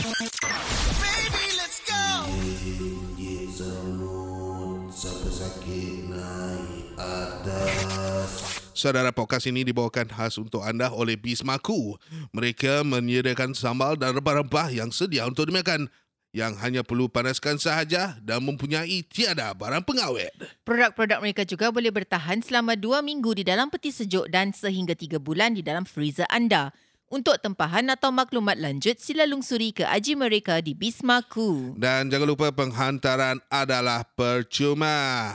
Baby, let's go. Saudara podcast ini dibawakan khas untuk anda oleh Bismaku. Mereka menyediakan sambal dan rempah-rempah yang sedia untuk dimakan yang hanya perlu panaskan sahaja dan mempunyai tiada barang pengawet. Produk-produk mereka juga boleh bertahan selama 2 minggu di dalam peti sejuk dan sehingga 3 bulan di dalam freezer anda. Untuk tempahan atau maklumat lanjut, sila lungsuri ke aji mereka di Bismaku. Dan jangan lupa penghantaran adalah percuma.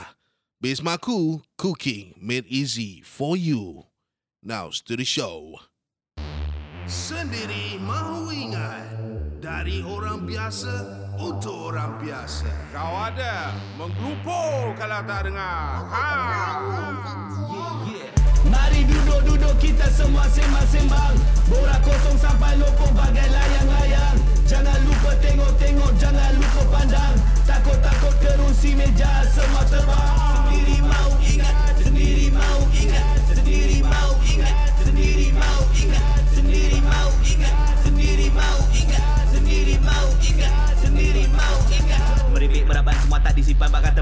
Bismaku Cooking Made Easy for You. Now to the show. Sendiri mahu ingat dari orang biasa untuk orang biasa. Kau ada menggelupur kalau tak dengar. Ha. Mari duduk-duduk kita semua sembang-sembang. Borak kosong sampai lopong bagai layang-layang Jangan lupa tengok-tengok, jangan lupa pandang. Takut-takut kerusi meja semua terbang. Sendiri mau ingat, sendiri mau ingat Sendiri mau ingat, sendiri mau ingat Sendiri mau ingat, sendiri mau ingat Sendiri mau ingat, sendiri mau ingat. Meripik meraban semua tak disimpan cakap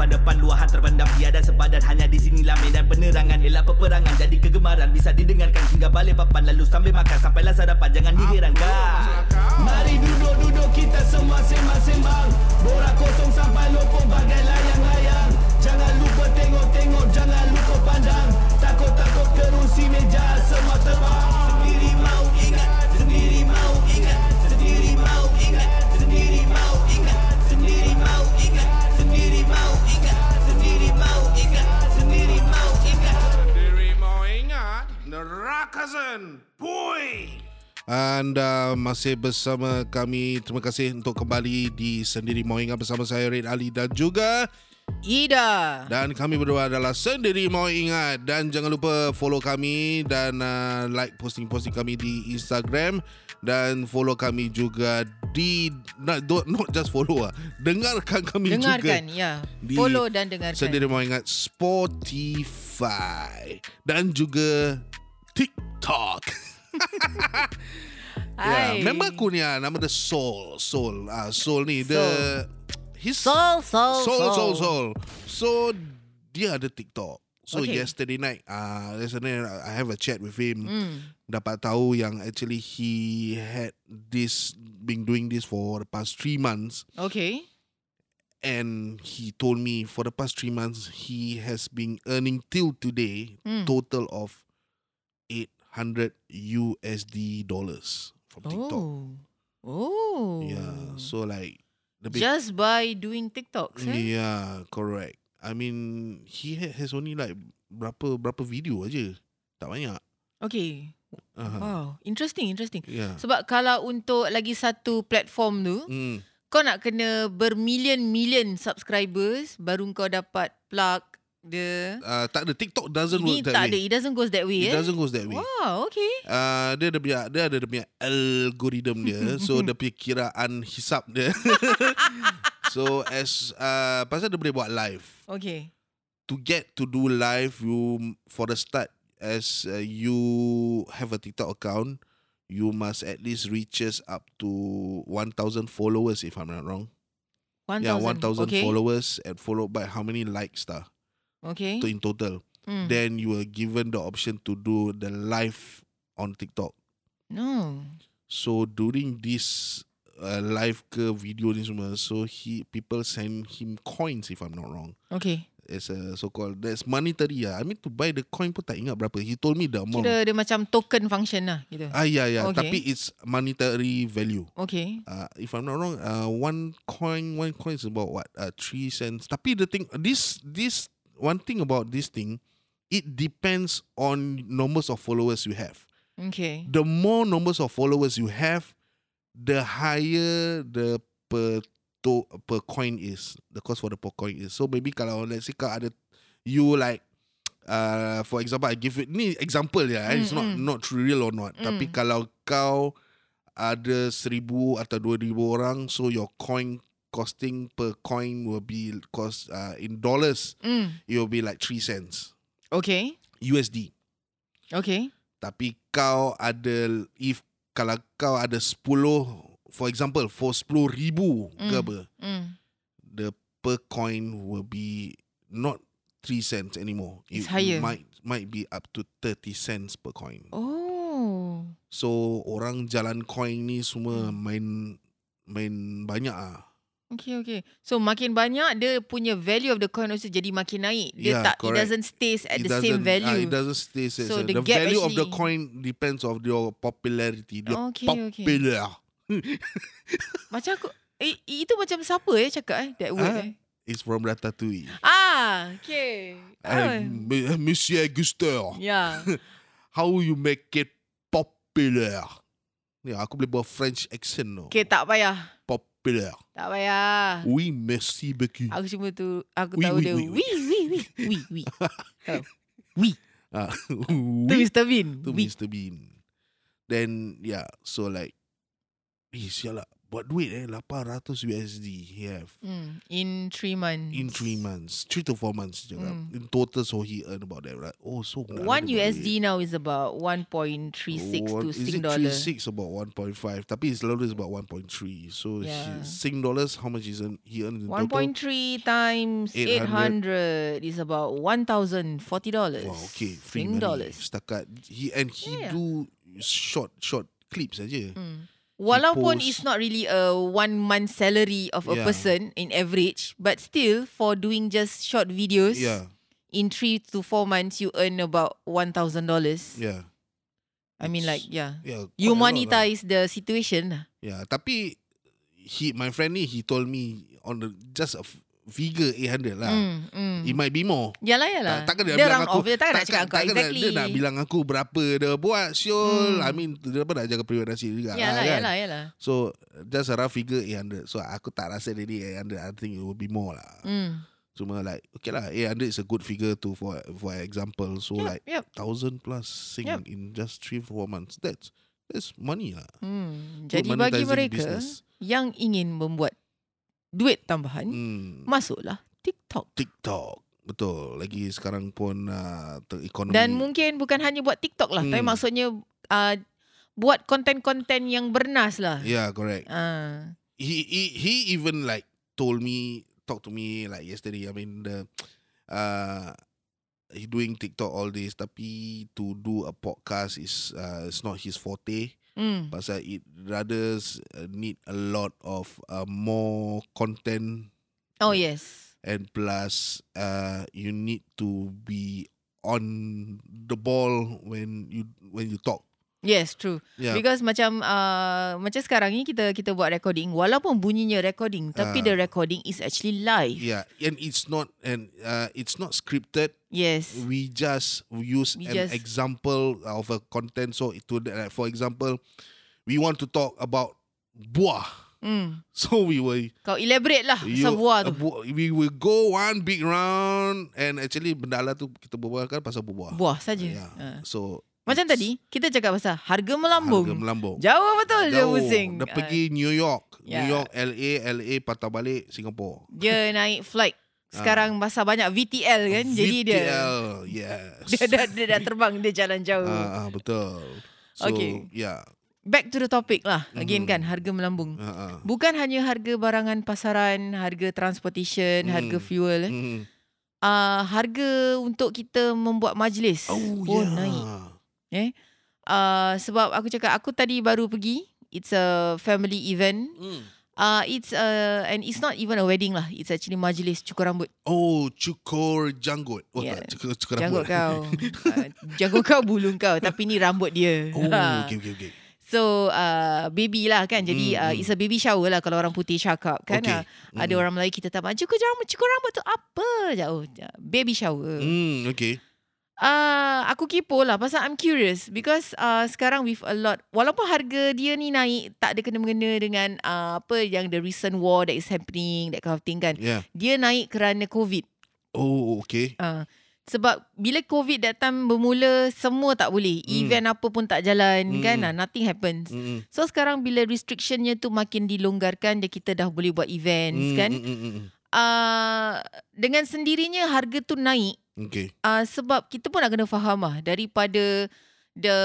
depan-depan Luahan terpendam tiada sepadan Hanya di sinilah medan penerangan. Elak peperangan jadi kegemaran Bisa didengarkan hingga balik papan. Lalu sambil makan sampailah sarapan Jangan diherankan. Mari duduk-duduk kita semua sembang-sembang. Borak kosong sampai lopong bagai layang-layang Jangan lupa tengok-tengok Jangan lupa pandang. Takut-takut kerusi meja semua terbang. Sendiri mau ingat Sendiri mau ingat nerakasan. Pui. Anda masih bersama kami. Terima kasih untuk kembali di Sendiri Mau Ingat bersama saya Red Ali dan juga Ida. dan kami berdua adalah Sendiri Mau Ingat dan jangan lupa follow kami dan uh, like posting-posting kami di Instagram dan follow kami juga di not, not just follow ah dengarkan kami Dengarkan, juga ya. di Follow dan dengarkan. Sendiri Mau Ingat Spotify dan juga TikTok. Hai. member aku ni ah, nama dia Soul. Soul. Ah, Soul ni dia his Soul, soul, Soul, soul. Soul, Soul. So dia ada TikTok. So Okay. yesterday night, uh, yesterday night I have a chat with him. Hmm. Dapat tahu yang actually he had this been doing this for the past three months, Okay. and he told me for the past three months he has been earning till today Hmm. total of eight hundred USD dollars from TikTok. Oh. Oh. Yeah, so like the big Just by doing TikToks, eh? Yeah, correct. I mean, he ha- has only like berapa berapa video aja. Tak banyak. Okay. Uh-huh. Wow. Interesting, interesting. Yeah. Sebab kalau untuk lagi satu platform tu, Mm. kau nak kena bermillion-million subscribers baru kau dapat plug dia. Uh, tak ada TikTok doesn't Ini work that tak ada. way. It doesn't goes that way, It eh? doesn't goes that way. Wow, okay. Uh, dia ada punya dia ada dia punya algorithm dia. so dia punya kiraan hisap dia. so as uh, pasal dia boleh buat live. Okay. To get to do live you for the start as uh, you have a TikTok account, you must at least reaches up to 1000 followers if I'm not wrong. 1,000. Yeah, 1000 okay. followers and followed by how many likes dah Okay. to in total. Hmm. Then you are given the option to do the live on TikTok. No. So during this uh, live ke video ni semua, so he people send him coins if I'm not wrong. Okay. It's a so called that's monetary ah. I mean to buy the coin pun tak ingat berapa. He told me the amount. Kira dia macam token function lah. Gitu. Ah yeah yeah. Okay. Tapi it's monetary value. Okay. Uh, if I'm not wrong, uh, one coin, one coin is about what? Uh, three cents. Tapi the thing, this, this, one thing about this thing, it depends on numbers of followers you have. Okay. The more numbers of followers you have, the higher the per to per coin is. The cost for the per coin is. So maybe kalau let's say kau ada, you like, uh, for example, I give it ni example ya, eh, it's not Mm, mm. not real or not. Tapi Mm. kalau kau ada seribu atau dua ribu orang, so your coin costing per coin will be cost uh, in dollars, Mm. it will be like three cents Okay. USD. Okay. Tapi kau ada if kalau kau ada 10 for example, for 10 ribu ke Mm. apa, Mm. the per coin will be not 3 cents anymore. It's it higher. might might be up to 30 cents per coin. Oh. So orang jalan coin ni semua main main banyak ah. Okay, okay. So makin banyak dia punya value of the coin also jadi makin naik. Dia Yeah, tak correct. it doesn't stay at It the same ah, value. it doesn't stay So so the the, value of the actually- coin depends of your popularity. Your Okay, okay. popular. Macam aku eh, itu macam siapa eh cakap eh that word Ah, eh. It's from Ratatouille. Ah, okay. Oh. Uh, Monsieur Auguste, Yeah. how you make it popular? Ya, aku boleh buat French accent no. Okay, tak payah. Popular. Tak payah. Oui, merci beaucoup. Aku cuma tu aku Oui, tahu oui, dia. oui, Oui, oui. oui, oui. Oui, oui. Ah, oui, Mr Bean. to Oui. Mr. Bean. Then, yeah, so like, eh, sialah, buat duit eh, 800 USD he have. Hmm. In three months. In three months, three to four months je. Mm. In total, so he earn about that, right? Oh, so nak One ada duit. USD now is about 1.36 Oh, to is Sing it dollar. 36 about 1.5 Tapi his dollar is about 1.3 So Yeah. he, Sing dollars How much is earn, he earned in total? 1.3 times 800 800 is about 1,040 dollars. Wow okay Free Sing money dollars. Setakat he, And he Yeah. do Short Short clips saja. Hmm. Walaupun it's not really a one month salary of a Yeah. person in average, but still for doing just short videos Yeah in three to four months, you earn about one thousand dollars. Yeah I mean, like It's- yeah, yeah, you lot lah. monetize the situation. lah. Yeah Tapi he My friend ni He told me On the Just a figure 800 lah Mm, mm. It might be more Yalah, yalah. Tak, takkan dia, dia bilang aku off. Dia takkan nak cakap takkan exactly. Dia nak bilang aku Berapa dia buat Syul Hmm. I mean Dia pun nak jaga privasi juga Yalah, lah, kan? yalah, yalah. So Just a rough figure 800 So aku tak rasa dia ni 800 I think it will be more lah Mm. Cuma like Okay lah 800 is a good figure to For for example So Yep, like yep. Thousand plus Sing Yep. in just 3-4 months That's That's money lah. Good Jadi bagi mereka business. yang ingin membuat duit tambahan, hmm. masuklah TikTok. TikTok Betul Lagi sekarang pun uh, Ekonomi Dan mungkin bukan hanya buat TikTok lah, tapi Hmm. maksudnya uh, buat konten-konten yang bernas lah. Yeah correct Ah. he, he he even like told me talk to me like yesterday I mean the uh he doing TikTok all this tapi to do a podcast is uh, it's not his forte Hmm. pasal it rather uh, need a lot of uh, more content Oh yes. and plus uh you need to be on the ball when you when you talk Yes, true. yeah Because macam uh, macam sekarang ni kita kita buat recording walaupun bunyinya recording tapi Ah. the recording is actually live. yeah and it's not and uh it's not scripted Yes. we just use We an just- example of a content. So it would, like, for example, we want to talk about buah. Hmm. So we will Kau elaborate lah you- sebuah tu. uh, bu- we will go one big round and actually bendala tu kita berbualkan pasal buah. Buah saja. Yeah. Ah. So Macam tadi kita cakap pasal harga melambung. harga melambung. Jauh betul Jauh. pusing. Dah Ah, pergi New York, Yeah. New York, LA, LA patah balik Singapore. dia naik flight. Sekarang masa banyak VTL kan. Jadi dia VTL, yes. dia dah, dia dah terbang dia jalan jauh. Ah, ah, betul. So, Okay. yeah. Back to the topic lah. Again Mhm. kan harga melambung. Ah, ah. Bukan hanya harga barangan pasaran, harga transportation, Hmm. harga fuel. Eh. Mm. Uh, harga untuk kita membuat majlis Oh, pun yeah. naik. Uh, sebab aku cakap aku tadi baru pergi. It's a family event. Mm. Uh, it's uh, and it's not even a wedding lah. It's actually majlis cukur rambut. Oh, cukur janggut. Oh, Yeah. tak, cukur, cukur Janggut rambut. kau. uh, janggut kau bulu kau tapi ni rambut dia. Oh, Ha. okay, okay, okay. So uh, baby lah kan Jadi Hmm, uh, hmm. it's a baby shower lah Kalau orang putih cakap kan Okay. uh, Ada Hmm. orang Melayu kita tak Cukur rambut Cukur rambut tu apa Jauh Baby shower Mm, okay. Uh, Aku kipo lah Pasal I'm curious Because uh, sekarang with a lot Walaupun harga dia ni naik Tak ada kena-mengena dengan uh, Apa yang the recent war That is happening That kind of thing kan Yeah. Dia naik kerana COVID Oh, okay. uh, Sebab bila COVID that time bermula Semua tak boleh Hmm. Event apa pun tak jalan Hmm. kan uh, Nothing happens Mm-mm. So sekarang bila restrictionnya tu makin dilonggarkan dia kita dah boleh buat events Mm, kan. mm, mm, mm. Uh, dengan sendirinya harga tu naik Okay. uh, sebab kita pun nak kena faham lah daripada the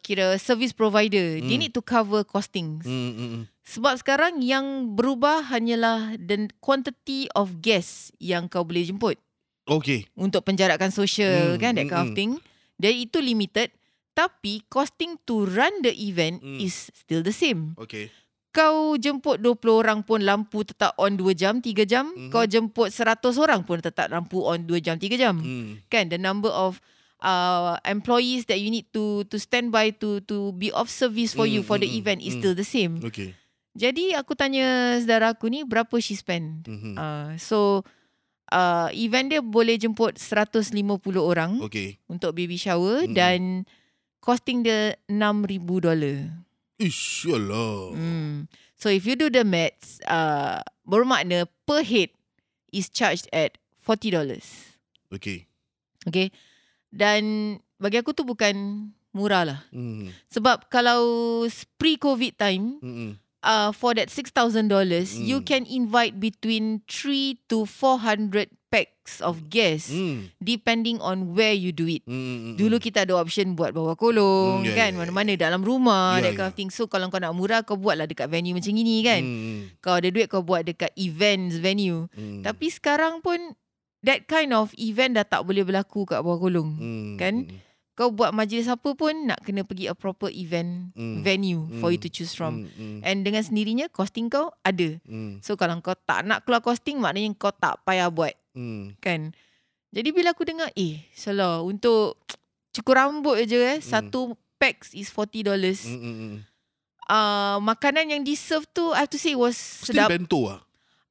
kira service provider, they Hmm. need to cover costings. Hmm, hmm, hmm. Sebab sekarang yang berubah hanyalah the quantity of gas yang kau boleh jemput Okay. untuk penjarakan sosial Hmm, kan that hmm, kind of hmm. thing. Dan itu limited tapi costing to run the event Hmm. is still the same. Okay. Kau jemput 20 orang pun lampu tetap on 2 jam, 3 jam. Mhm. Kau jemput 100 orang pun tetap lampu on 2 jam, 3 jam. Hmm. Kan the number of uh, employees that you need to to stand by to to be of service for you Mm, for the mm, mm, event is mm. still the same. Okay. Jadi aku tanya saudara aku ni berapa she spend. Hmm. Uh, so uh, event dia boleh jemput 150 orang Okay. untuk baby shower Mm. dan costing dia 6000 dolar. Ish, yalah. Hmm. So if you do the maths, uh, bermakna per head is charged at 40 dollars. Okay. Okay. Dan bagi aku tu bukan murah lah. Hmm. Sebab kalau pre-COVID time, Hmm. Uh, for that $6,000, you Mm. can invite between 3 to 400 packs of gas Hmm. depending on where you do it. Hmm. Dulu kita ada option buat bawah kolong Mm, ya, kan ya, mana-mana dalam rumah Ya, that kind ya. of thing. So kalau kau nak murah kau buatlah dekat venue macam ini kan. Hmm. Kau ada duit kau buat dekat events venue. Hmm. Tapi sekarang pun that kind of event dah tak boleh berlaku kat bawah kolong. Hmm. kan? Kau buat majlis apa pun nak kena pergi a proper event Mm. venue for you Mm. to choose from. Hmm. And dengan sendirinya costing kau ada. Hmm. So kalau kau tak nak keluar costing maknanya kau tak payah buat Hmm. kan. Jadi bila aku dengar eh salah untuk cukur rambut je eh Mm. satu packs is $40. Hmm. Hmm. Uh, makanan yang di serve tu I have to say was Still sedap. bento ah.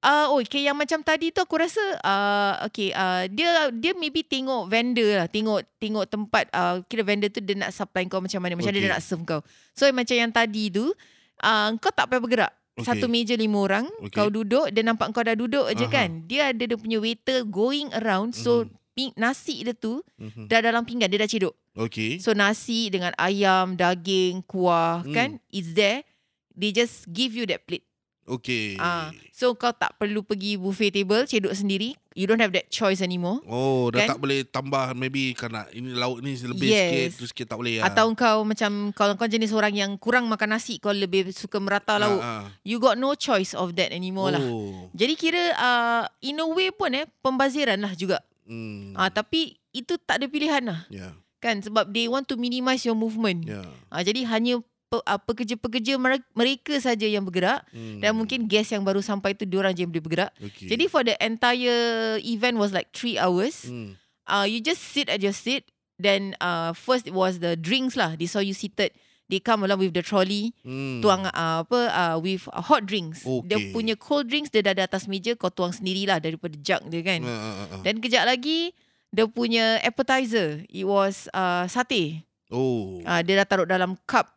Ah, uh, oh, okay, yang macam tadi tu aku rasa uh, okay, uh, dia dia maybe tengok vendor lah, tengok tengok tempat uh, kira vendor tu dia nak supply kau macam mana, macam okay. Dia nak serve kau. So macam yang tadi tu, uh, kau tak payah bergerak. Okay. Satu meja lima orang, Okay. kau duduk, dia nampak kau dah duduk aja kan. Dia ada dia punya waiter going around, so Mhm. ping, nasi dia tu Hmm. dah dalam pinggan, dia dah cedok. Okay. So nasi dengan ayam, daging, kuah Hmm. kan, it's there. They just give you that plate. Okay. Ah, so kau tak perlu pergi buffet table cedok sendiri. You don't have that choice anymore. Oh, dah Kan? tak boleh tambah maybe kerana ini lauk ni lebih Yes. sikit terus sikit tak boleh. ah. Atau kau macam kalau kau jenis orang yang kurang makan nasi, kau lebih suka merata lauk. Ah, ah. You got no choice of that anymore lah. Oh. Jadi kira uh, in a way pun eh pembaziran lah juga. Hmm. Ah tapi itu tak ada pilihan lah. Ya. Kan sebab they want to minimize your movement. Ya. Ah jadi hanya pe, uh, pekerja-pekerja mere- mereka saja yang bergerak Hmm. dan mungkin guest yang baru sampai tu diorang je yang boleh bergerak. okay. Jadi for the entire event was like 3 hours. hmm. uh, you just sit at your seat. Then uh, first it was the drinks lah. They saw you seated. They come along with the trolley. Hmm. Tuang uh, apa uh, with uh, hot drinks. Dia Okay. punya cold drinks dia dah ada atas meja. Kau tuang sendirilah daripada jug dia kan. Ah, ah, ah. Dan kejap lagi dia punya appetizer. It was uh, sate. Oh. Uh, dia dah taruh dalam cup.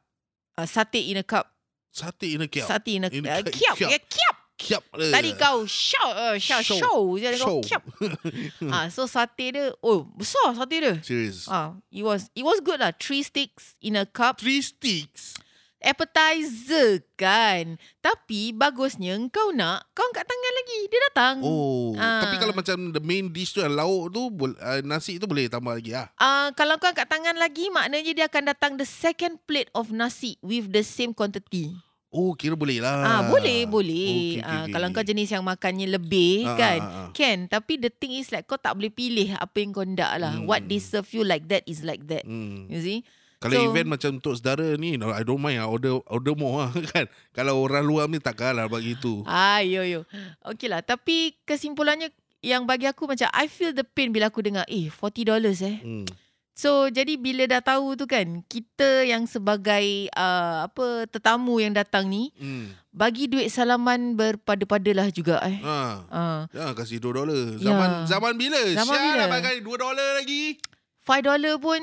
Uh, sate in a cup. Sate in a kiap. Sate in a, In a uh, cup. kiap. Kiap. Kiap. Kiap. eh. Tadi kau shout, uh, show. Show. show. Kau Show. kiap. ah, so sate dia, oh besar sate dia. Serious. Ah, it was it was good lah. Three sticks in a cup. Three sticks. Appetizer kan. Tapi bagusnya kau nak, kau angkat tangan lagi. Dia datang. Oh. Ah. Tapi kalau macam the main dish tu lauk tu uh, nasi tu boleh tambah lagi ah. Ah, kalau kau angkat tangan lagi, maknanya dia akan datang the second plate of nasi with the same quantity. Oh, kira boleh lah. Ah, boleh, boleh. Okay, okay, ah, okay, kalau kau jenis yang makannya lebih Ah, kan, ah, ah. can. Tapi the thing is like kau tak boleh pilih apa yang kau nak lah. Hmm. What they serve you like that is like that. Hmm. You see? Kalau So- event macam untuk saudara ni, I don't mind ah, order order more lah kan. Kalau orang luar ni takkan lah bagi tu. Ah, yo yo. Okay lah. Tapi kesimpulannya yang bagi aku macam I feel the pain bila aku dengar eh $40 eh. Hmm. So jadi bila dah tahu tu kan kita yang sebagai uh, apa tetamu yang datang ni Hmm. bagi duit salaman berpada-padalah juga eh. Ha. Uh, Jangan kasih 2 dolar. Zaman Ya. zaman bila? Zaman Syah bila? lah pakai 2 dolar lagi. $5 pun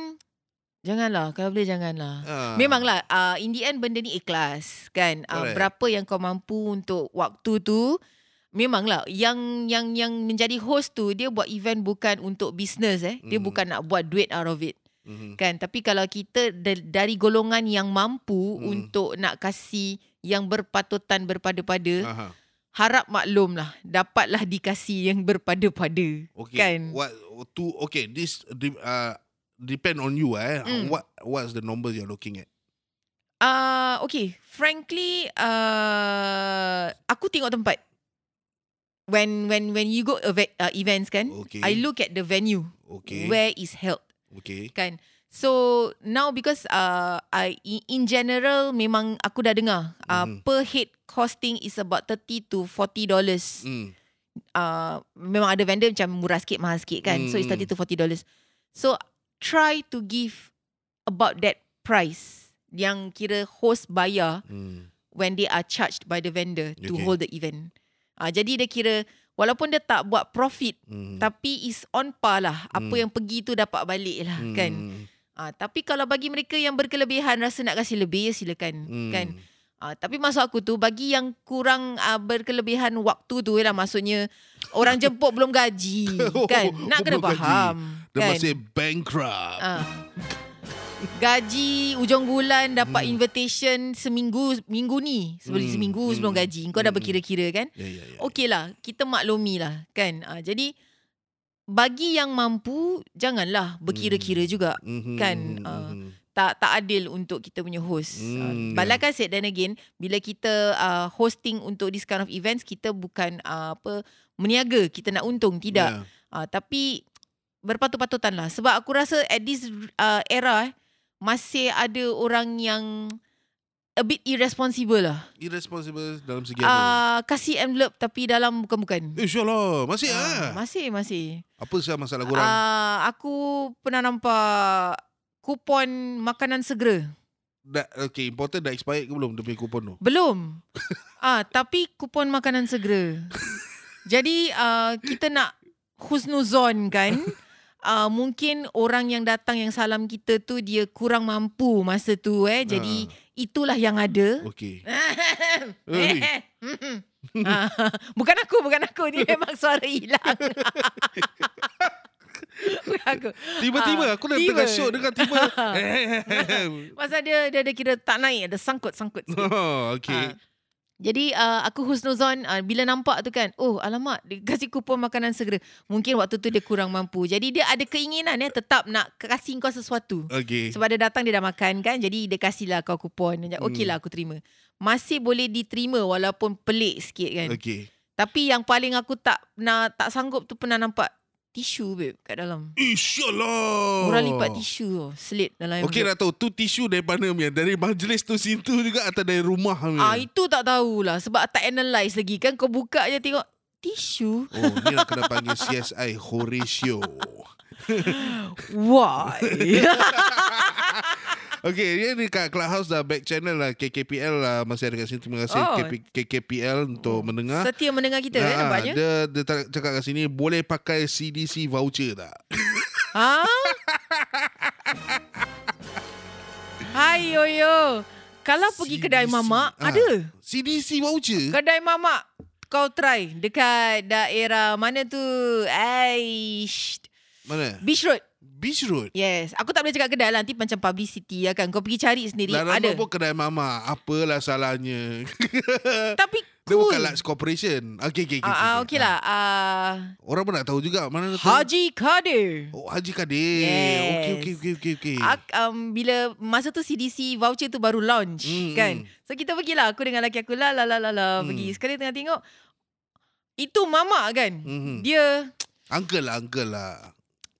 janganlah kalau boleh janganlah. Ha. Memanglah uh, in the end benda ni ikhlas kan. Uh, berapa yang kau mampu untuk waktu tu memanglah yang yang yang menjadi host tu dia buat event bukan untuk business eh. Dia Mhm. bukan nak buat duit out of it. Mhm. Kan tapi kalau kita da- dari golongan yang mampu Hmm. untuk nak kasih yang berpatutan berpada-pada Aha. harap maklum lah dapatlah dikasih yang berpada-pada Okay. kan What to okay, this uh, depend on you eh. Mm. What what's the numbers you're looking at? Uh, okay, frankly, uh, aku tengok tempat. When when when you go eve- uh, events kan, Okay. I look at the venue Okay. where is held Okay. kan. So now because uh, I in, general memang aku dah dengar uh, Mhm. per head costing is about 30 to 40 dollars. Mm. Uh, memang ada vendor macam murah sikit mahal sikit kan. So it's Mm. 30 to 40 dollars. So try to give about that price yang kira host bayar Mm. when they are charged by the vendor to hold the event. Ah uh, jadi dia kira walaupun dia tak buat profit Mm. tapi is on par lah apa Hmm. yang pergi tu dapat balik lah Mm. kan. Ah tapi kalau bagi mereka yang berkelebihan rasa nak kasih lebih ya silakan Mm. kan. Ah tapi maksud aku tu bagi yang kurang uh, berkelebihan waktu tu lah maksudnya orang jemput belum gaji kan. Nak kena Belum gaji. faham Dia kan. masih bankrupt. Ah. Gaji ujung bulan dapat Hmm. invitation seminggu minggu ni sebelum Hmm, seminggu hmm, sebelum gaji kau dah hmm. berkira-kira kan Ya ya ya. okey lah kita maklumi lah kan ah, jadi bagi yang mampu janganlah berkira-kira Hmm. juga Mhm, kan, mhm. Tak tak adil untuk kita punya host. Hmm, Uh, but like I said then again, bila kita uh, hosting untuk this kind of events, kita bukan uh, apa meniaga, kita nak untung, tidak. Ya. Uh, tapi berpatut-patutan lah. Sebab aku rasa at this uh, era eh, masih ada orang yang a bit irresponsible lah. Irresponsible dalam segi apa? Uh, kasih envelope tapi dalam bukan-bukan. InsyaAllah. Masih Ah, ah. masih, masih. Apa sih masalah korang? Uh, aku pernah nampak kupon makanan segera. Dah, okay, important dah expired ke belum dia punya kupon tu? Belum. ah, tapi kupon makanan segera. Jadi uh, kita nak husnuzon kan. Uh, mungkin orang yang datang yang salam kita tu dia kurang mampu masa tu eh. Jadi itulah yang ada. Okay. Eh, bukan aku, bukan aku. Ni memang suara hilang. aku. Tiba-tiba Ah, aku dah tiba. tengah show dengan tiba. Masa dia, dia, dia kira tak naik. Ada sangkut-sangkut sikit. oh, okay. Ah, jadi uh, aku husnuzon uh, bila nampak tu kan, oh alamak dia kasih kupon makanan segera. Mungkin waktu tu dia kurang mampu. Jadi dia ada keinginan ya tetap nak kasih kau sesuatu. Okay. Sebab dia datang dia dah makan kan. Jadi dia kasihlah kau kupon. Dia Hmm. lah aku terima. Masih boleh diterima walaupun pelik sikit kan. Okay. Tapi yang paling aku tak nak tak sanggup tu pernah nampak tisu babe kat dalam. InsyaAllah. Orang lipat tisu tu, selit dalam envelope. nak tahu tu tisu dari mana punya? Dari majlis tu situ juga atau dari rumah punya? Ah itu tak tahulah sebab tak analyse lagi kan kau buka je tengok tisu. Oh, ni nak kena panggil CSI Horatio. Why? Okay, dia dekat Clubhouse dah back channel lah KKPL lah masih ada kat sini. Terima kasih Oh. KP, KKPL untuk mendengar. Setia mendengar kita eh, Ah, nampaknya. dia, dia cakap kat sini boleh pakai CDC voucher tak? Ha? Hai yoyo. Kalau pergi kedai CDC. mamak, Ah. ada. CDC voucher? Kedai mamak kau try dekat daerah mana tu? Aish. Mana? Beach Road. Beach Road. Yes. Aku tak boleh cakap kedai lah. Nanti macam publicity lah kan. Kau pergi cari sendiri. Lah ada. nama pun kedai mama. Apalah salahnya? Tapi Dia cool. bukan Lux Corporation. Okay, okay, okay. Ah, ah, okey lah. Ah, Orang pun nak tahu juga. Mana tahu? Haji Kadir. Oh, Haji Kadir. Yes. Okay, okay, okay, okay. okay. Ak, um, bila masa tu CDC voucher tu baru launch Hmm, kan. hmm. So kita pergilah aku dengan laki aku lah la la la la Hmm. pergi. Sekali tengah tengok itu mama kan. Mhm. Dia Uncle lah, uncle lah.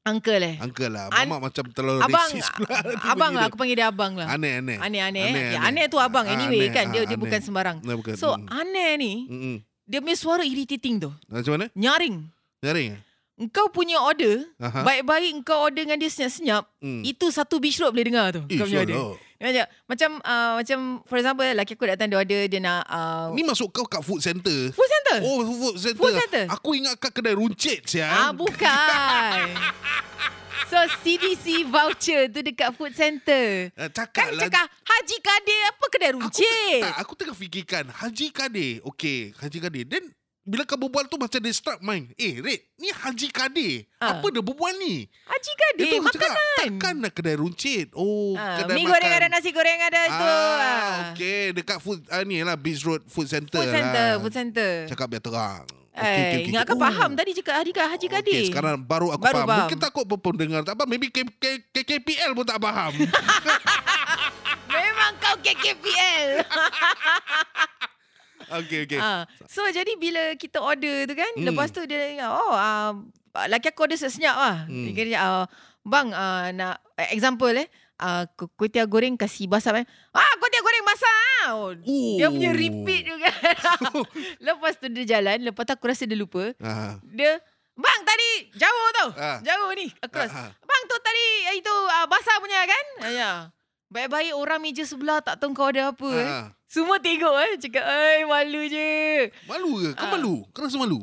Uncle eh. Uncle lah. An- Mama macam terlalu Abang racist pula. Nanti abang lah dia. aku panggil dia abang lah. Aneh, aneh. Aneh-aneh. Aneh, Ya, aneh. aneh tu abang Ah, anyway aneh. kan. Dia Ah, dia aneh. bukan sembarang. Nah, bukan. So Mm. aneh ni Mm-mm. dia punya suara irritating tu. Macam mana? Nyaring. Nyaring? Engkau punya order, Aha. baik-baik engkau order dengan dia senyap-senyap, Hmm. itu satu beach road boleh dengar tu. Eh, kau punya order. syallah. Dia macam macam uh, macam for example laki aku datang dia order dia nak uh, Ni masuk kau kat food center. food center. Oh, food center. Food center. Aku ingat kat kedai runcit siang. Ah bukan. so CDC voucher tu dekat food center. Uh, Kan cakap lah. cakap Haji Kadir apa kedai Aku runcit? tak, aku tengah fikirkan Haji Kadir. Okay, Haji Kadir. Then bila kau berbual tu macam dia struck mind. Eh, Red, ni Haji Kadir. Ah. Apa dia berbual ni? Haji Kadir Itu aku cakap, makanan. takkan nak kedai runcit. Oh, Ah, kedai mi makan. goreng ada nasi goreng ada tu. Ah, Ah. okay. Dekat food, ah, ni lah, Beach Road Food Center Food center, lah. food center. Cakap biar terang. Okay, okay, Eh, okay. ingatkan Oh. faham tadi cakap Haji, Haji Kadir. Okay, sekarang baru aku Baru faham. faham. Mungkin takut pun pendengar tak faham. Maybe K, K, KKPL pun tak faham. Memang kau KKPL. okay, okay. Ah, so jadi bila kita order tu kan, Hmm. lepas tu dia oh uh, laki aku order senyap lah. Hmm. Dia kata, uh, bang uh, nak eh, example eh, uh, ku- kuih tiaw goreng kasih basah eh. Ah, kuih tiaw goreng basah. Oh, Oh. Dia punya repeat juga. lepas tu dia jalan, lepas tu aku rasa dia lupa. Ah, Dia Bang tadi jauh tau. Ah. Jauh ni. Aku Ah, rasa. ah. Bang tu tadi eh, itu uh, basah punya kan? Ah, Ya. Baik-baik orang meja sebelah tak tahu kau ada apa eh. Semua tengok eh. Cakap, ai malu je. Malu ke? Kau Ah. malu? Kau rasa malu?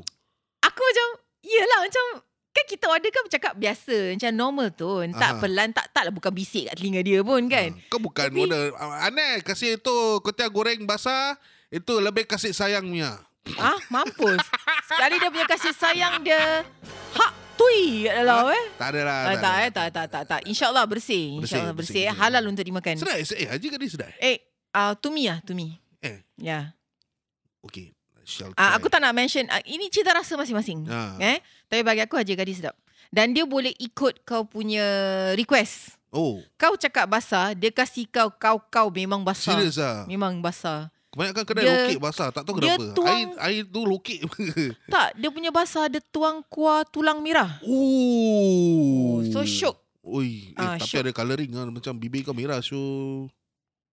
Aku macam, yelah macam, kan kita order kan bercakap biasa. Macam normal tu. Tak Aha. pelan, tak taklah bukan bisik kat telinga dia pun kan. Ah, Kau bukan Tapi- order. Ah, Aneh kasih tu kotia goreng basah. Itu lebih kasih sayang punya. Ah, mampus. Sekali dia punya kasih sayang dia, hak tui kat dalam eh. Tak ada lah. Ah, tak ada. eh, tak, tak, tak, tak. InsyaAllah bersih. InsyaAllah bersih. bersih, eh. bersih. Halal untuk dimakan. Sedap eh? Haji kali sedap. Eh, uh, to me lah, to me. Eh. Ya. Okay. Shall Ah, try. aku tak nak mention, uh, ini cita rasa masing-masing. Ah. Eh? Tapi bagi aku Haji Gadis sedap. Dan dia boleh ikut kau punya request. Oh, Kau cakap basah, dia kasih kau kau-kau memang basah. serius ah. Memang basah. Kebanyakan kedai Dia- lokek basah. Tak tahu kenapa. tuang- Air, air tu lokek. Tak, dia punya basah dia tuang kuah tulang merah. oh. So syok. Oi, eh, Ah, tapi syok. ada colouring kan macam bibir kau merah so.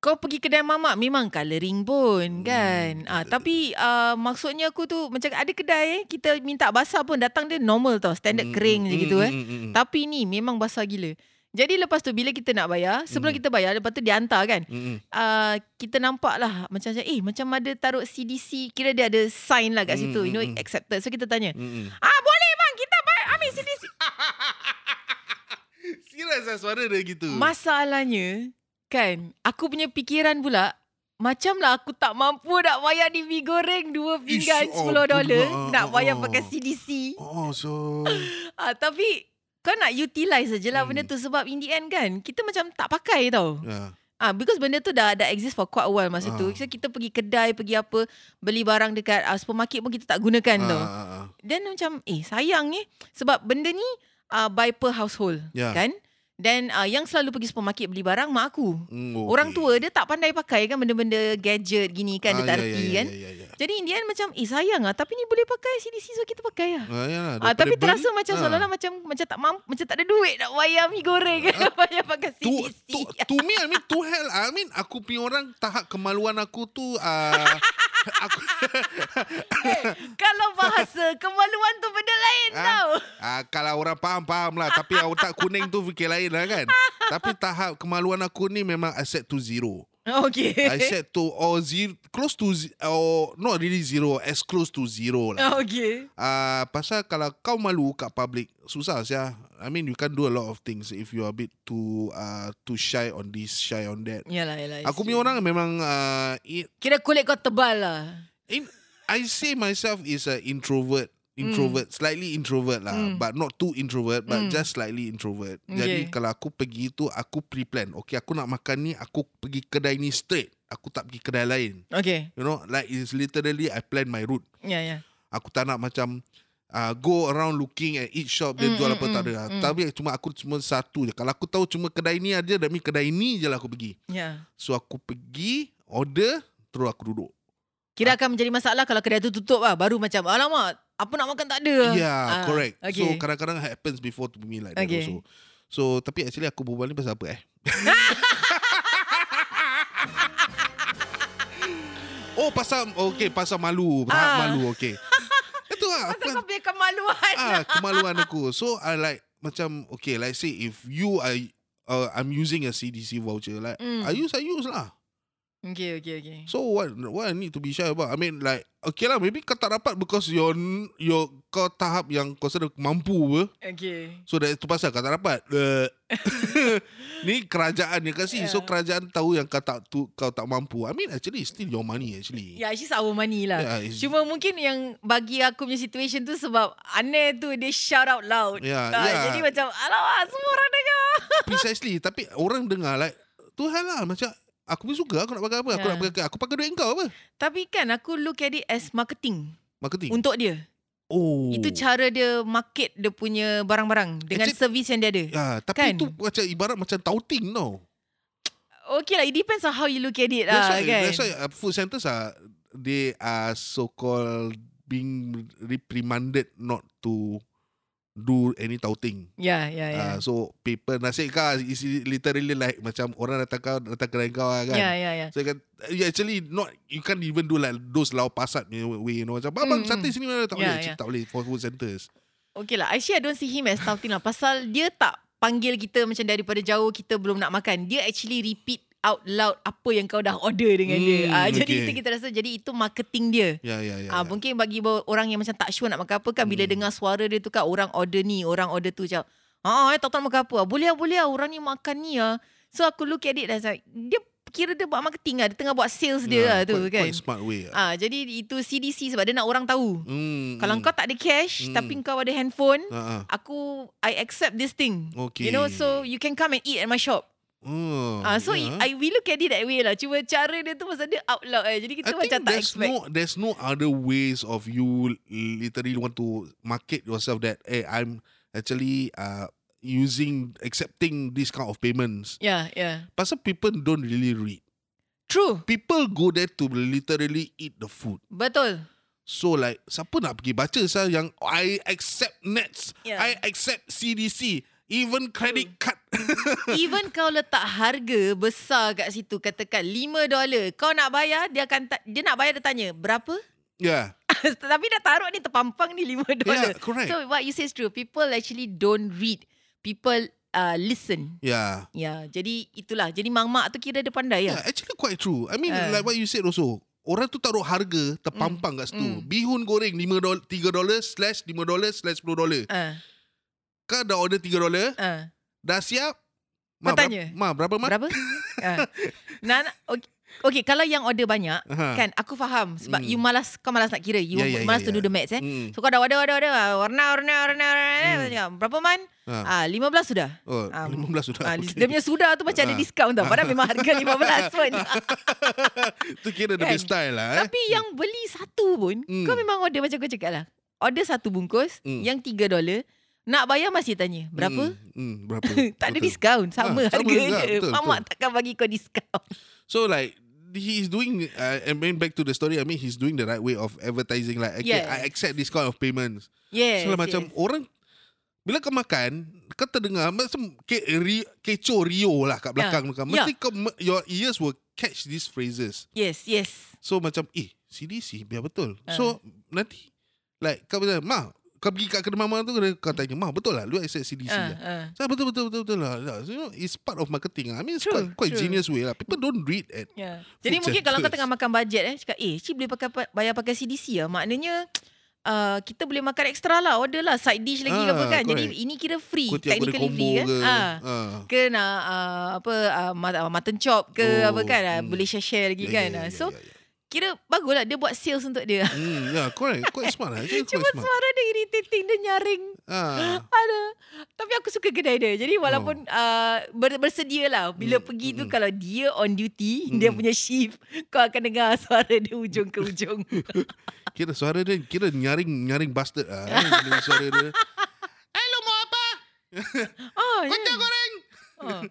Kau pergi kedai mamak memang colouring pun kan. Hmm. Ah tapi uh, maksudnya aku tu macam ada kedai eh, kita minta basah pun datang dia normal tau, standard Mm, kering mm, je gitu eh. mm, mm, mm. Tapi ni memang basah gila. Jadi lepas tu bila kita nak bayar, sebelum Hmm. kita bayar lepas tu dia hantar kan. Mm, mm. Uh, kita nampak lah macam eh macam ada taruh CDC, kira dia ada sign lah kat Hmm, situ, you know hmm, hmm. accepted. So kita tanya, Mm, mm. "Ah boleh bang, kita bayar ambil CDC." Serius lah suara dia gitu. Masalahnya kan, aku punya fikiran pula macam lah aku tak mampu nak bayar di mi goreng dua pinggan Ish, $10 oh, dolar pula. nak bayar Oh. pakai CDC. Oh, so Ah, tapi kau nak utilize sajalah Hmm. benda tu sebab in the end kan kita macam tak pakai tau. ya. Ah because benda tu dah dah exist for quite a while masa Ah. tu. So kita pergi kedai, pergi apa, beli barang dekat uh, supermarket pun kita tak gunakan Ah, tau. ah, ah. Then macam eh sayang ni sebab benda ni uh, by per household Ya. kan. Dan uh, yang selalu pergi supermarket beli barang mak aku. Mm, Orang okay. tua dia tak pandai pakai kan benda-benda gadget gini kan dia Ah, tak ya, reti ya, kan. Ya, ya, ya. Jadi in the end macam eh sayang ah tapi ni boleh pakai CDC so kita pakai lah. Ah, yalah, Ah, tapi daripada terasa beli, macam ah. seolah-olah macam macam tak mampu, macam tak ada duit nak bayar mi goreng bayar pakai to, CDC. to, to me I mean to hell I mean aku punya orang tahap kemaluan aku tu uh, aku Kalau bahasa kemaluan tu benda lain Ah, tau. uh, kalau orang faham faham lah. Tapi otak kuning tu fikir lain lah kan. Tapi tahap kemaluan aku ni memang I set to zero Okay. I set to or zero close to or not really zero as close to zero lah Okay. uh, pasal kalau kau malu kat public susah sia I mean you can do a lot of things if you are a bit too uh, too shy on this shy on that Yalah, yalah. Aku punya orang memang uh, it, Kira kulit kau tebal lah. in, I say myself is a introvert, introvert, slightly introvert lah, Mm. but not too introvert, but Mm. just slightly introvert. Okay. Jadi kalau aku pergi tu aku pre-plan. Okay, aku nak makan ni, aku pergi kedai ni straight. Aku tak pergi kedai lain. Okay. You know, like it's literally I plan my route. Ya, ya. Aku tak nak macam uh, go around looking at each shop dia Mm, jual mm, apa tak mm, ada. mm. Tapi cuma aku cuma satu je. Kalau aku tahu cuma kedai ni aja, demi kedai ni je lah aku pergi. Ya. So aku pergi order terus aku duduk. Kira akan menjadi masalah kalau kedai tu tutup lah. Baru macam, alamak, apa nak makan tak ada. Yeah, Ah, correct. Okay. So kadang-kadang happens before to me like Okay. that also. So tapi actually aku berbual ni pasal apa eh? oh pasal okay pasal malu, tahap Ah. malu okay. Itu lah Pasal aku kau punya kemaluan. ah kemaluan aku. So I like macam okay, like say if you are uh, I'm using a CDC voucher like Mm. I use I use lah. Okay, okay, okay. So what what I need to be shy about? I mean like okay lah maybe kau tak dapat because you're you're kau tahap yang kau sudah mampu. Okay. So that itu pasal kau tak dapat. Uh, ni kerajaan yang kasih. So Yeah. kerajaan tahu yang kau tak tu, kau tak mampu. I mean actually it's still your money actually. Ya, yeah, she's our money lah. Yeah, it's- Cuma mungkin yang bagi aku punya situation tu sebab aneh tu dia shout out loud. Yeah, Ah, yeah. Jadi macam, alamak semua orang dengar. Precisely. Tapi orang dengar like tu hal lah macam aku pun suka aku nak pakai apa. Aku Yeah. nak pakai aku pakai duit kau apa. Tapi kan aku look at it as marketing Marketing. untuk dia. Oh. Itu cara dia market dia punya barang-barang dengan Actually- servis yang dia ada. Ya, tapi Kan? itu macam ibarat macam touting tau. Okay lah, it depends on how you look at it That's lah why, kan. that's why uh, food centers are they are so called being reprimanded not to do any touting. Ya, ya, ya. Uh, so paper nasi kau is literally like macam orang datang kau datang kedai kau lah kan. Ya, ya, ya. So you, can, you actually not you can't even do like those lau pasat way you know macam abang Mm, sate mm. sini mana tak Yeah, boleh yeah. Actually tak boleh for food centers. Okay lah, actually I don't see him as touting lah. Pasal dia tak panggil kita macam daripada jauh kita belum nak makan. Dia actually repeat out loud apa yang kau dah order dengan dia. Hmm, Ah, Jadi okay. itu kita rasa, jadi itu marketing dia. Ya ya ya. Ah, ya. Mungkin bagi orang yang macam tak sure nak makan apa kan bila Hmm. dengar suara dia tu kan orang order ni, orang order tu macam ah eh, tak tahu nak makan apa. Ah, Boleh lah, boleh lah orang ni makan ni ah. So aku look at it as like dia kira dia buat marketing lah. Dia tengah buat sales dia lah tu quite, kan. Quite smart way. lah. Ah, jadi itu CDC sebab dia nak orang tahu. Hmm, Kalau hmm. kau tak ada cash Hmm. tapi kau ada handphone, Ah, ah. aku I accept this thing. Okay. You know, so you can come and eat at my shop. Oh, Ah, so yeah. I we look at it that way lah. Cuma cara dia tu pasal dia out loud eh. Jadi kita I macam tak there's expect. no there's no other ways of you literally want to market yourself that hey I'm actually uh using accepting this kind of payments. Yeah, yeah. Pasal people don't really read. True. People go there to literally eat the food. Betul. So like siapa nak pergi baca sah yang I accept Nets, Yeah. I accept CDC, even credit card. Even kau letak harga besar kat situ katakan 5 dolar. Kau nak bayar dia akan ta- dia nak bayar dia tanya berapa? yeah. Tapi dah taruh ni terpampang ni 5 dolar. Yeah, correct. So what you say is true. People actually don't read. People uh, listen. Yeah. Ya, jadi itulah. Jadi mak-mak tu kira dia pandai Yeah, ya. actually quite true. I mean, Ah. like what you said also. Orang tu taruh harga terpampang kat situ. Mm. Bihun goreng 5 dolar, 3 dolar slash 5 dolar slash 10 dolar. Ah, Kau dah order 3 dolar, ah. dah siap. Kau berapa- tanya. Ma, berapa ma? Berapa? ah. Nah, nah, okay. okay, kalau yang order banyak, Aha. kan aku faham sebab Mm. you malas kau malas nak kira. You Ya, ya, ya, malas to ya. do the maths eh. Hmm. So kau dah order order order ah, warna warna warna warna Hmm. hmm. berapa man? Ha. Ah 15 sudah. Oh, Ah, 15 sudah. Ah, okay. Dia punya sudah tu macam ada Ah. diskaun tau. Padahal memang harga 15 pun. tu kira the Kan? style lah. Eh? Tapi yang beli satu pun, Hmm. kau memang order macam kau cakap lah. Order satu bungkus, Hmm. yang 3 dolar. Nak bayar masih tanya, berapa? Hmm, hmm, berapa? tak ada Betul. diskaun, sama Ah, sama harga juga, je. betul, Mamak betul. takkan bagi kau diskaun. So like he is doing uh, and then back to the story I mean he's doing the right way of advertising like okay Yes. I accept this kind of payments. Yes, So like, macam yes. orang bila kau makan kau terdengar macam ke, ri, kecoh rio lah kat belakang yeah. ya. Mesti kau your ears will catch these phrases. Yes, yes. So macam eh CDC biar betul. Ah. So nanti like kau bilang ma kau pergi kat kedai mama tu kau tanya ma betul lah lu accept CDC Ah, lah. ah. So, betul betul betul betul lah. Yeah, So, you know, it's part of marketing. lah. I mean, it's True, quite quite true. genius way lah. People don't read it. Ya. Jadi mungkin kalau kau tengah makan bajet eh, cakap eh, cik boleh pakai bayar pakai CDC lah. Maknanya uh, kita boleh makan extra lah. Order lah side dish lagi ke Ah, apa kan. Jadi correct. ini kira free. Kau tiap goreng technically free kan. ke. Ah. Ah. Ke nak uh, apa uh, mutton chop ke Oh, apa kan. Uh, hmm. Boleh share-share lagi Yeah, kan. yeah, Ah, yeah, so yeah, yeah. Kira bagus lah dia buat sales untuk dia. Hmm, yeah, correct. Quite smart lah. Actually, Cuma quite smart. suara dia irritating dia nyaring. Ah. Ada. Tapi aku suka kedai dia. Jadi walaupun uh, ber, bersedia lah. Bila Hmm, pergi tu hmm. kalau dia on duty, dia Hmm. punya shift, kau akan dengar suara dia ujung ke ujung. Kira suara dia kira nyaring nyaring bastard lah. eh. Suara dia. Hello mau apa? ah, ya. Kacang goreng. Ah.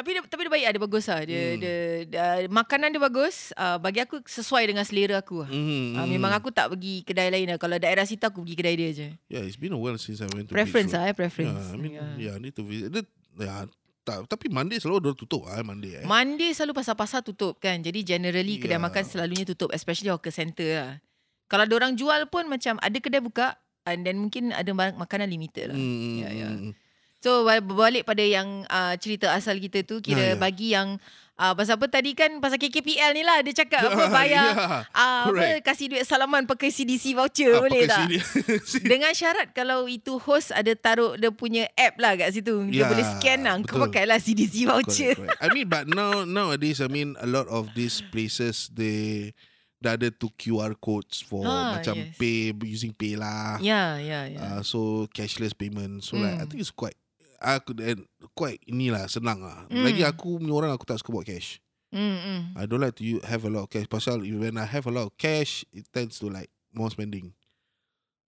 Tapi dia, tapi dia baik lah, dia bagus lah. Dia, Hmm. dia, dia, makanan dia bagus. Uh, bagi aku sesuai dengan selera aku lah. Hmm, Uh, memang aku tak pergi kedai lain lah. Kalau daerah situ aku pergi kedai dia je. Yeah, it's been a while since I went to Preference lah eh, preference. Yeah, I mean, Yeah. yeah, I need to visit. Dia, yeah, tak, tapi Monday selalu dia tutup ah Monday eh. Monday selalu pasar-pasar tutup kan. Jadi generally kedai Ya. makan selalunya tutup. Especially hawker center lah. Kalau orang jual pun macam ada kedai buka. And then mungkin ada makanan limited lah. Hmm, Ya, ya. hmm, hmm. So bal- berbalik pada yang uh, cerita asal kita tu. Kira Ah, ya. bagi yang... Uh, pasal apa tadi kan pasal KKPL ni lah. Dia cakap apa bayar... Yeah, Ah, apa correct. kasih duit salaman pakai CDC voucher Ah, boleh pakai tak? CD. Dengan syarat kalau itu host ada taruh dia punya app lah kat situ. Dia Ya, boleh scan lah. Kau betul. pakailah CDC voucher. Correct, correct. I mean, but now nowadays, I mean, a lot of these places they dah ada tu QR codes for Ah, macam yes. pay using pay lah. Ya, ya, ya. Uh, so cashless payment. So like I Hmm. think it's quite aku and quite inilah senang lah. Hmm. Lagi aku punya orang aku tak suka buat cash. Mm, mm. I don't like to have a lot of cash. Pasal when I have a lot of cash, it tends to like more spending.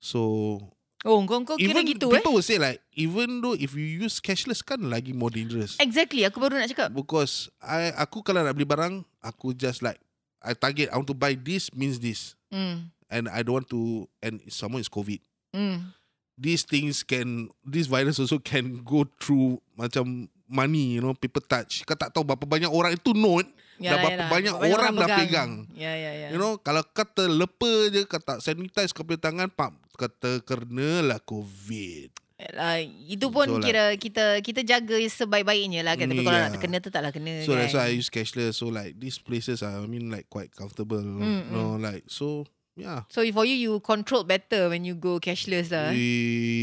So Oh, kau kau kira even gitu eh? people will say like even though if you use cashless kan lagi more dangerous. Exactly, aku baru nak cakap. Because I aku kalau nak beli barang, aku just like I target I want to buy this means this, Hmm. and I don't want to and someone is COVID. Hmm. These things can this virus also can go through macam money, you know, people touch. Kau tak tahu berapa banyak orang itu note, dah berapa banyak orang dah pegang. Ya, ya, ya. You know, kalau kata lepa je, kau tak sanitize kau punya tangan, pam, kata kenalah COVID. Uh, itu pun So, like- kira kita kita jaga sebaik-baiknya lah kan. Tapi kalau Yeah. nak kena tu taklah kena So kan. that's why I use cashless. So like these places are, I mean like quite comfortable. Mm, you know, like so yeah. So for you, you control better when you go cashless lah. eh?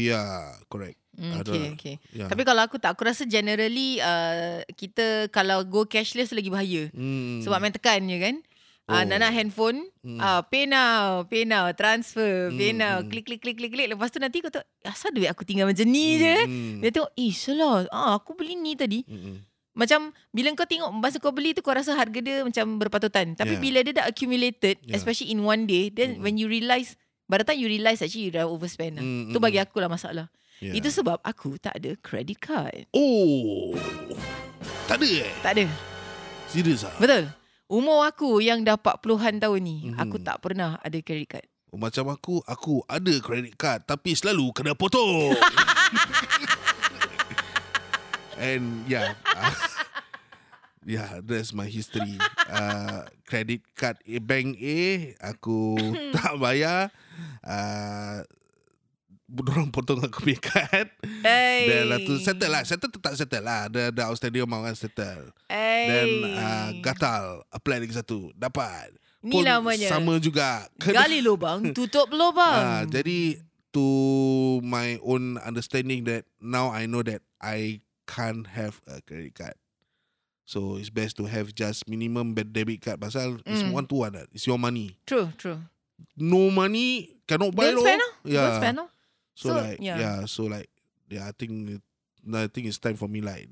Yeah, correct. Mm, okay, okay. Yeah. Tapi kalau aku tak, aku rasa generally uh, kita kalau go cashless lagi bahaya. mm, Sebab main tekan je kan. Ah, Oh. nak nak handphone, Hmm. ah, pay now, pay now, transfer, pay Hmm, now, hmm. klik klik klik klik klik. Lepas tu nanti kau tu, asal duit aku tinggal macam ni je. mm, Dia tengok, eh salah, ah, aku beli ni tadi. mm, mm. Macam bila kau tengok masa kau beli tu kau rasa harga dia macam berpatutan. Tapi Yeah. bila dia dah accumulated, Yeah. especially in one day, then Mm-mm. when you realise, by the time you realise actually you dah overspend lah. Mm, Tu bagi aku lah masalah. Yeah. Itu sebab aku tak ada credit card. Oh, tak ada eh? Tak ada. Serius ah? Betul. Umur aku yang dah 40-an tahun ni, Mhm. aku tak pernah ada credit card. Oh, macam aku, aku ada credit card tapi selalu kena potong. And yeah. Uh, yeah, that's my history. Uh, credit card A, bank A, aku tak bayar. Uh, Orang potong aku punya card Hey. Then lah tu settle lah Settle tetap settle lah The, the outstanding amount kan settle Hey. Then uh, gatal Apply lagi satu Dapat Ni namanya. Sama juga Gali lubang, tutup lubang. jadi to my own understanding that now I know that I can't have a credit card. So it's best to have just minimum debit card pasal it's Mm. one to one. It's your money. True, true. No money cannot buy Don't no. spend lah. Yeah. Don't spend lah. So, So, like yeah. yeah. so like yeah I think I think it's time for me like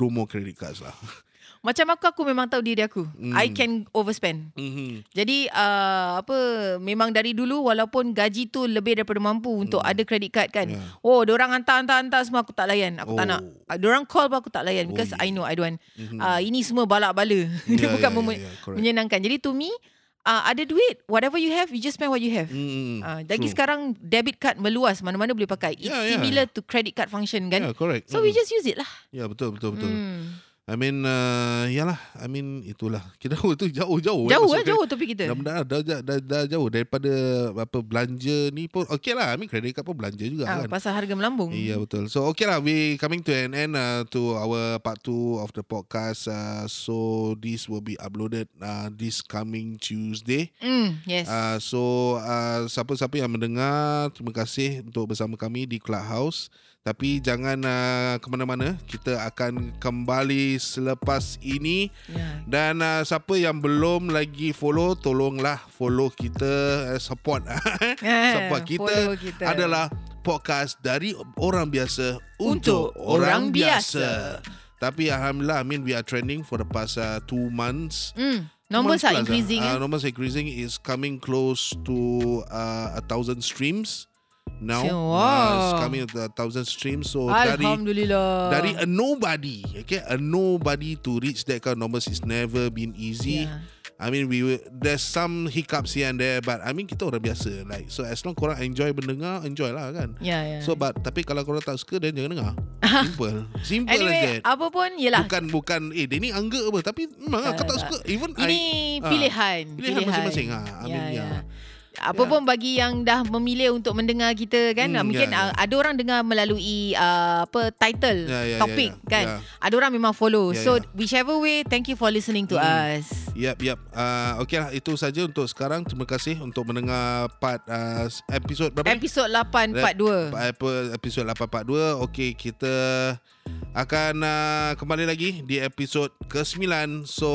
no more credit cards lah. Macam aku, aku memang tahu diri aku. Mm. I can overspend. mm-hmm. Jadi uh, apa memang dari dulu walaupun gaji tu lebih daripada mampu untuk Hmm. ada credit card kan. Yeah. Oh, orang hantar hantar hantar semua aku tak layan. Aku tak Oh. nak. Uh, orang call pun aku tak layan Oh, because yeah. I know I don't. Mm-hmm. Uh, ini semua balak bala. Dia Yeah, bukan yeah, mem- yeah, yeah, menyenangkan. Jadi to me uh, ada duit, whatever you have, you just spend what you have. Mm-hmm. Uh, lagi sekarang debit card meluas mana-mana boleh pakai. It's Yeah, yeah. similar to credit card function kan. Yeah, correct. So we Mm. just use it lah. Yeah, betul betul betul. Hmm. I mean uh, yalah, I mean itulah. Kita tu jauh-jauh. Jauh eh, jauh topik kita. Dah, dah, dah, dah, dah, jauh daripada apa belanja ni pun okey lah. I mean credit card pun belanja juga Ah, kan. pasal harga melambung. Ya yeah, betul. So okay lah, we coming to an end uh, to our part two of the podcast. Uh, so this will be uploaded uh, this coming Tuesday. Mm, yes. Uh, so uh, siapa-siapa yang mendengar, terima kasih untuk bersama kami di Clubhouse. Tapi jangan uh, ke mana-mana. Kita akan kembali selepas ini. yeah. Dan uh, siapa yang belum lagi follow, tolonglah follow kita, uh, support. support kita, kita. adalah podcast dari orang biasa Untuk untuk, orang orang biasa. biasa. Tapi Alhamdulillah, I mean we are trending for the past uh, two months. Mm, numbers are plus, increasing. Uh, eh? numbers are increasing is coming close to uh, a thousand streams now. Uh, it's coming to a thousand streams. So dari Alhamdulillah. dari a nobody, okay, a nobody to reach that kind of numbers is never been easy. Yeah. I mean, we were, there's some hiccups here and there, but I mean kita orang biasa. Like so, as long korang enjoy mendengar, enjoy lah kan. Yeah, yeah. So, but tapi kalau korang tak suka, then jangan dengar. Simple, simple as anyway, that. apa pun yelah. Bukan bukan eh dia ni angga apa tapi memang Tak, kau tak tak. suka even Ini I ah, pilihan. pilihan masing-masing ah. I mean, Ya, ya. ya. Apa pun bagi yang dah memilih untuk mendengar kita kan Hmm, mungkin ya, ya. uh, ada orang dengar melalui uh, apa title Ya, ya, ya, topik ya. kan Ya. ada orang memang follow Ya, so ya. whichever way thank you for listening to Hmm. us Yap, yap. Uh, okay lah, itu saja untuk sekarang. Terima kasih untuk mendengar part uh, episod berapa? ni? episod 8 part 2 Apa episod 842. Okey, kita akan uh, kembali lagi di episod ke-9. So,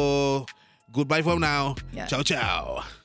goodbye for now. Ya. Ciao ciao.